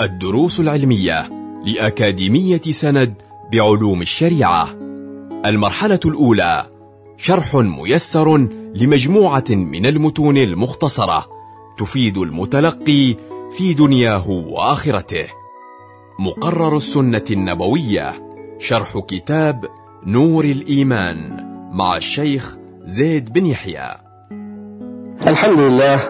الدروس العلمية لأكاديمية سند بعلوم الشريعة. المرحلة الأولى شرح ميسر لمجموعة من المتون المختصرة تفيد المتلقي في دنياه وآخرته. مقرر السنة النبوية شرح كتاب نور الإيمان مع الشيخ زيد بن يحيى. الحمد لله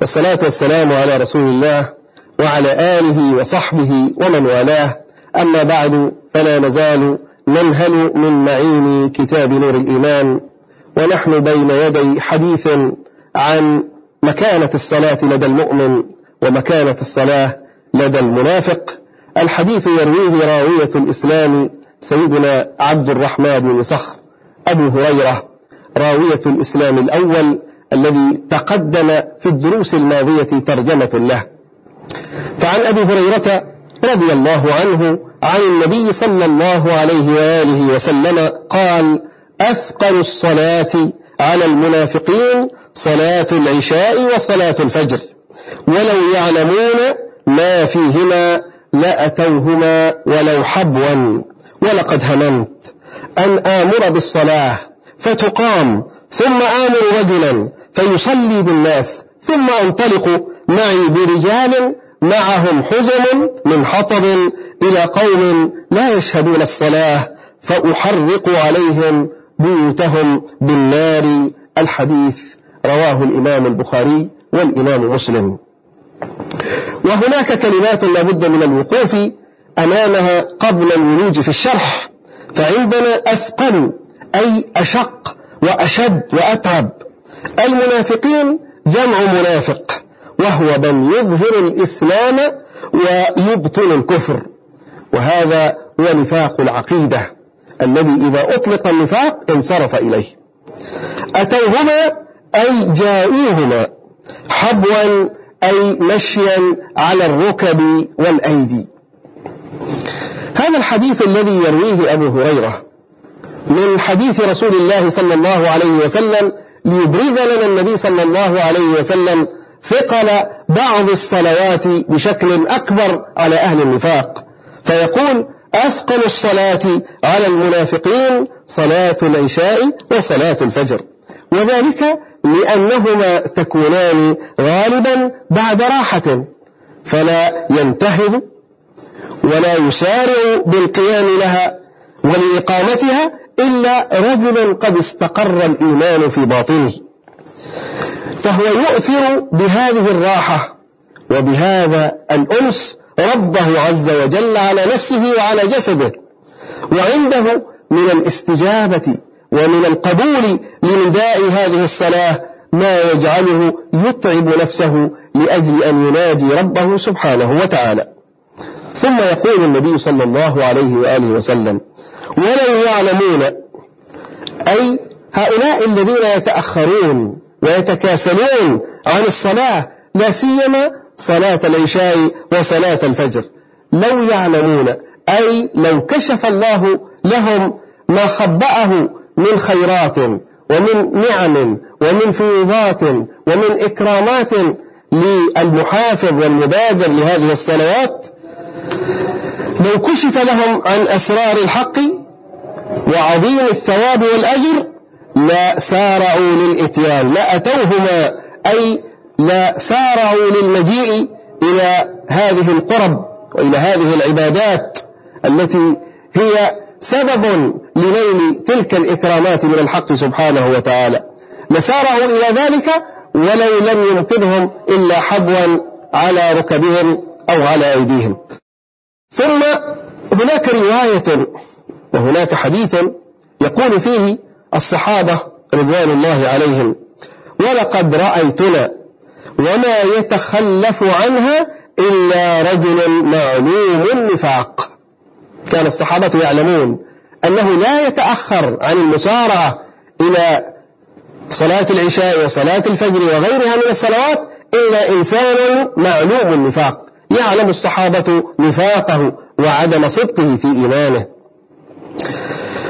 والصلاة والسلام على رسول الله وعلى آله وصحبه ومن والاه. أما بعد فلا نزال ننهل من معين كتاب نور الإيمان ونحن بين يدي حديث عن مكانة الصلاة لدى المؤمن ومكانة الصلاة لدى المنافق. الحديث يرويه راوية الإسلام سيدنا عبد الرحمن بن صخر أبو هريرة راوية الإسلام الأول الذي تقدم في الدروس الماضية ترجمة له. فعن أبي هريرة رضي الله عنه عن النبي صلى الله عليه وآله وسلم قال أثقل الصلاة على المنافقين صلاة العشاء وصلاة الفجر ولو يعلمون ما فيهما لأتوهما ولو حبوا ولقد هممت أن آمر بالصلاة فتقام ثم آمر رجلا فيصلي بالناس ثم أنطلق معي برجال معهم حزم من حطب إلى قوم لا يشهدون الصلاة فأحرق عليهم بيوتهم بالنار. الحديث رواه الإمام البخاري والإمام مسلم. وهناك كلمات لابد من الوقوف أمامها قبل الولوج في الشرح فعندنا أثقل أي أشق وأشد وأتعب. المنافقين جمع منافق. وهو من يظهر الإسلام ويبطن الكفر. وهذا هو نفاق العقيدة الذي إذا أطلق النفاق انصرف إليه. أتوهما أي جاءوهما حبوا أي مشيا على الركب والأيدي. هذا الحديث الذي يرويه أبو هريرة من حديث رسول الله صلى الله عليه وسلم ليبرز لنا النبي صلى الله عليه وسلم ثقل بعض الصلوات بشكل أكبر على أهل النفاق. فيقول أثقل الصلاة على المنافقين صلاة العشاء وصلاة الفجر. وذلك لأنهما تكونان غالبا بعد راحة فلا ينتهض ولا يسارع بالقيام لها ولإقامتها إلا رجل قد استقر الإيمان في باطنه. فهو يؤثر بهذه الراحة وبهذا الأنس ربه عز وجل على نفسه وعلى جسده. وعنده من الاستجابة ومن القبول لنداء هذه الصلاة ما يجعله يتعب نفسه لأجل أن يناجي ربه سبحانه وتعالى. ثم يقول النبي صلى الله عليه وآله وسلم ولو يعلمون أي هؤلاء الذين يتأخرون ويتكاسلون عن الصلاة لا سيما صلاة العشاء وصلاة الفجر. لو يعلمون أي لو كشف الله لهم ما خبأه من خيرات ومن نعم ومن فيوضات ومن إكرامات للمحافظ والمبادر لهذه الصلوات لو كشف لهم عن أسرار الحق وعظيم الثواب والأجر لا سارعوا للإتيان لا أتوهما أي لا سارعوا للمجيء إلى هذه القرب وإلى هذه العبادات التي هي سبب لنيل تلك الإكرامات من الحق سبحانه وتعالى. لسارعوا إلى ذلك ولو لم يمكنهم إلا حبوا على ركبهم أو على أيديهم. ثم هناك رواية وهناك حديث يقول فيه الصحابة رضوان الله عليهم. ولقد رأيتنا وما يتخلف عنها إلا رجل معلوم النفاق. كان الصحابة يعلمون أنه لا يتأخر عن المسارعة إلى صلاة العشاء وصلاة الفجر وغيرها من الصلوات إلا إنسان معلوم النفاق. يعلم الصحابة نفاقه وعدم صدقه في إيمانه.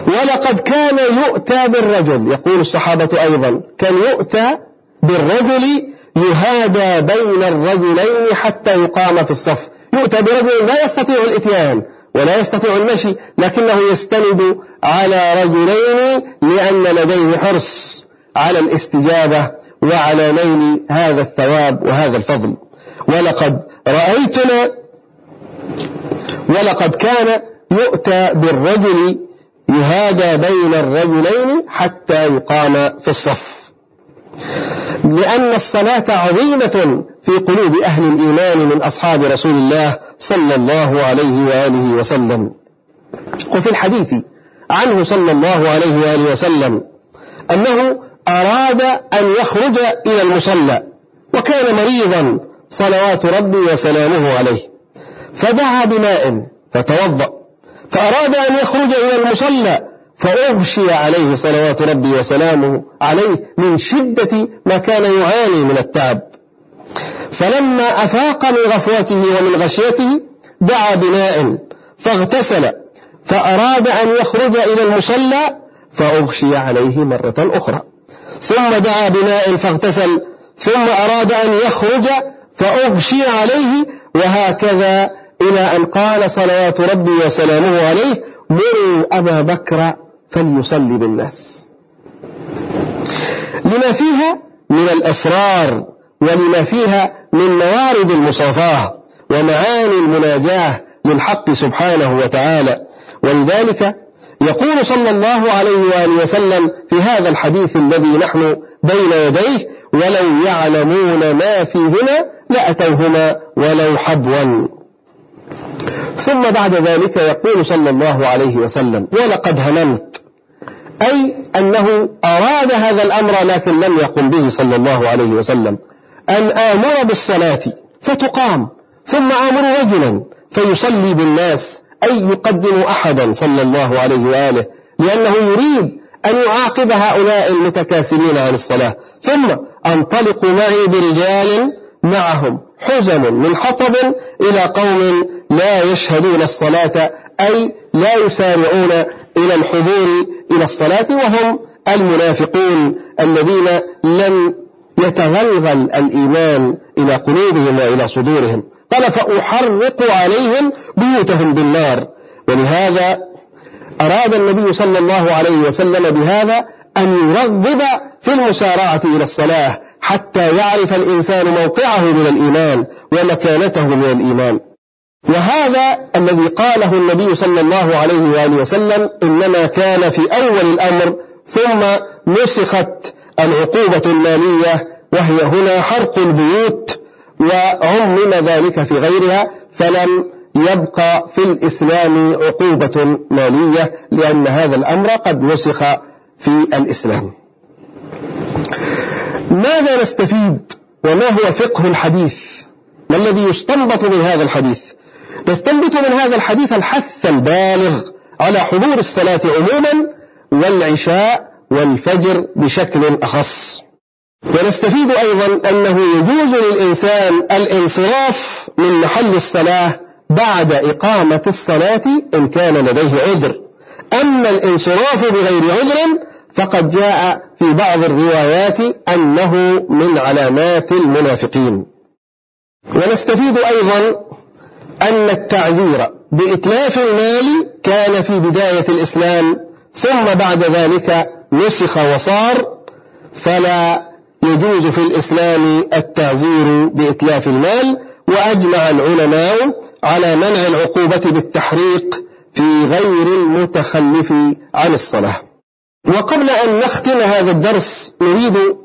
ولقد كان يؤتى بالرجل. يقول الصحابة أيضا كان يؤتى بالرجل يهادى بين الرجلين حتى يقام في الصف. يؤتى برجل لا يستطيع الإتيان ولا يستطيع المشي لكنه يستند على رجلين لأن لديه حرص على الاستجابة وعلى نيل هذا الثواب وهذا الفضل. ولقد رأيتنا ولقد كان يؤتى بالرجل يهادى بين الرجلين حتى يقام في الصف. لأن الصلاة عظيمة في قلوب أهل الإيمان من أصحاب رسول الله صلى الله عليه وآله وسلم. وفي الحديث عنه صلى الله عليه وآله وسلم أنه أراد أن يخرج إلى المصلى وكان مريضا صلوات ربي وسلامه عليه. فدعا بماء فتوضأ. فأراد أن يخرج إلى المصلى فأغشي عليه صلوات ربي وسلامه عليه من شدة ما كان يعاني من التعب. فلما أفاق من غفوته ومن غشيته دعا بماء فاغتسل فأراد أن يخرج إلى المصلى فأغشي عليه مرة أخرى. ثم دعا بماء فاغتسل ثم أراد أن يخرج فأغشي عليه وهكذا إلى أن قال صلوات ربي وسلامه عليه مروا أبا بكر فليصلي بالناس. لما فيها من الأسرار ولما فيها من موارد المصافاة ومعاني المناجاة للحق سبحانه وتعالى. ولذلك يقول صلى الله عليه وآله وسلم في هذا الحديث الذي نحن بين يديه ولو يعلمون ما فيهما لأتوهما ولو حبوا ثم بعد ذلك يقول صلى الله عليه وسلم ولقد هممت أي أنه أراد هذا الأمر لكن لم يقم به صلى الله عليه وسلم أن آمر بالصلاة فتقام ثم آمر رجلا فيصلي بالناس أي يقدم أحدا صلى الله عليه وآله لأنه يريد أن يعاقب هؤلاء المتكاسلين عن الصلاة. ثم أنطلق معي برجال معهم حزم من حطب إلى قوم لا يشهدون الصلاة أي لا يسارعون إلى الحضور إلى الصلاة وهم المنافقون الذين لم يتغلغل الإيمان إلى قلوبهم وإلى صدورهم. قال فأحرق عليهم بيوتهم بالنار. ولهذا أراد النبي صلى الله عليه وسلم بهذا أن يرغب في المسارعة إلى الصلاة حتى يعرف الإنسان موقعه من الإيمان ومكانته من الإيمان. وهذا الذي قاله النبي صلى الله عليه وآله وسلم إنما كان في أول الأمر ثم نسخت العقوبة المالية وهي هنا حرق البيوت وعمم ذلك في غيرها فلم يبقى في الإسلام عقوبة مالية لأن هذا الأمر قد نسخ في الإسلام. ماذا نستفيد وما هو فقه الحديث؟ ما الذي يستنبط من هذا الحديث؟ نستنبط من هذا الحديث الحث البالغ على حضور الصلاة عموما والعشاء والفجر بشكل أخص. ونستفيد أيضا أنه يجوز للإنسان الانصراف من محل الصلاة بعد إقامة الصلاة إن كان لديه عذر. أما الانصراف بغير عذر فقد جاء في بعض الروايات أنه من علامات المنافقين. ونستفيد أيضا أن التعزير بإتلاف المال كان في بداية الإسلام ثم بعد ذلك نسخ وصار فلا يجوز في الإسلام التعزير بإتلاف المال وأجمع العلماء على منع العقوبة بالتحريق في غير المتخلف عن الصلاة. وقبل أن نختم هذا الدرس نريد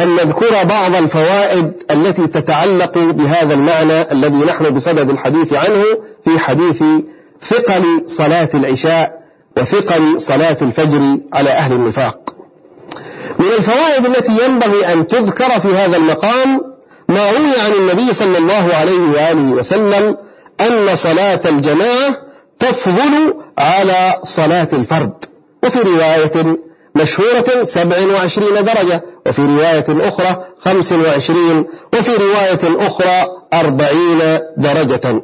أن نذكر بعض الفوائد التي تتعلق بهذا المعنى الذي نحن بصدد الحديث عنه في حديث ثقل صلاة العشاء وثقل صلاة الفجر على أهل النفاق. من الفوائد التي ينبغي أن تذكر في هذا المقام ما روي عن النبي صلى الله عليه وآله وسلم أن صلاة الجماعة تفضل على صلاة الفرد. وفي رواية مشهورة سبع وعشرين درجة وفي رواية أخرى خمس وعشرين وفي رواية أخرى أربعين درجة.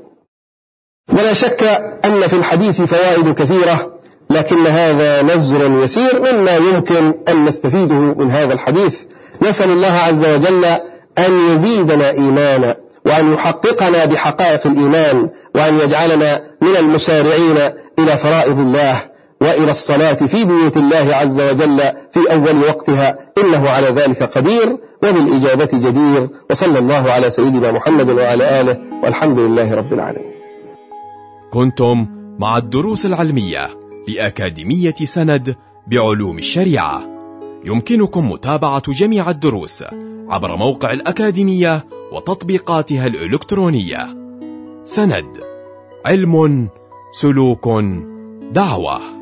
ولا شك أن في الحديث فوائد كثيرة لكن هذا نزر يسير مما يمكن أن نستفيده من هذا الحديث. نسأل الله عز وجل أن يزيدنا إيمانا وأن يحققنا بحقائق الإيمان وأن يجعلنا من المسارعين إلى فرائض الله. وإلى الصلاة في بيوت الله عز وجل في أول وقتها إنه على ذلك قدير وبالإجابة جدير. وصلى الله على سيدنا محمد وعلى آله والحمد لله رب العالمين. كنتم مع الدروس العلمية لأكاديمية سند بعلوم الشريعة. يمكنكم متابعة جميع الدروس عبر موقع الأكاديمية وتطبيقاتها الإلكترونية. سند علم سلوك دعوة.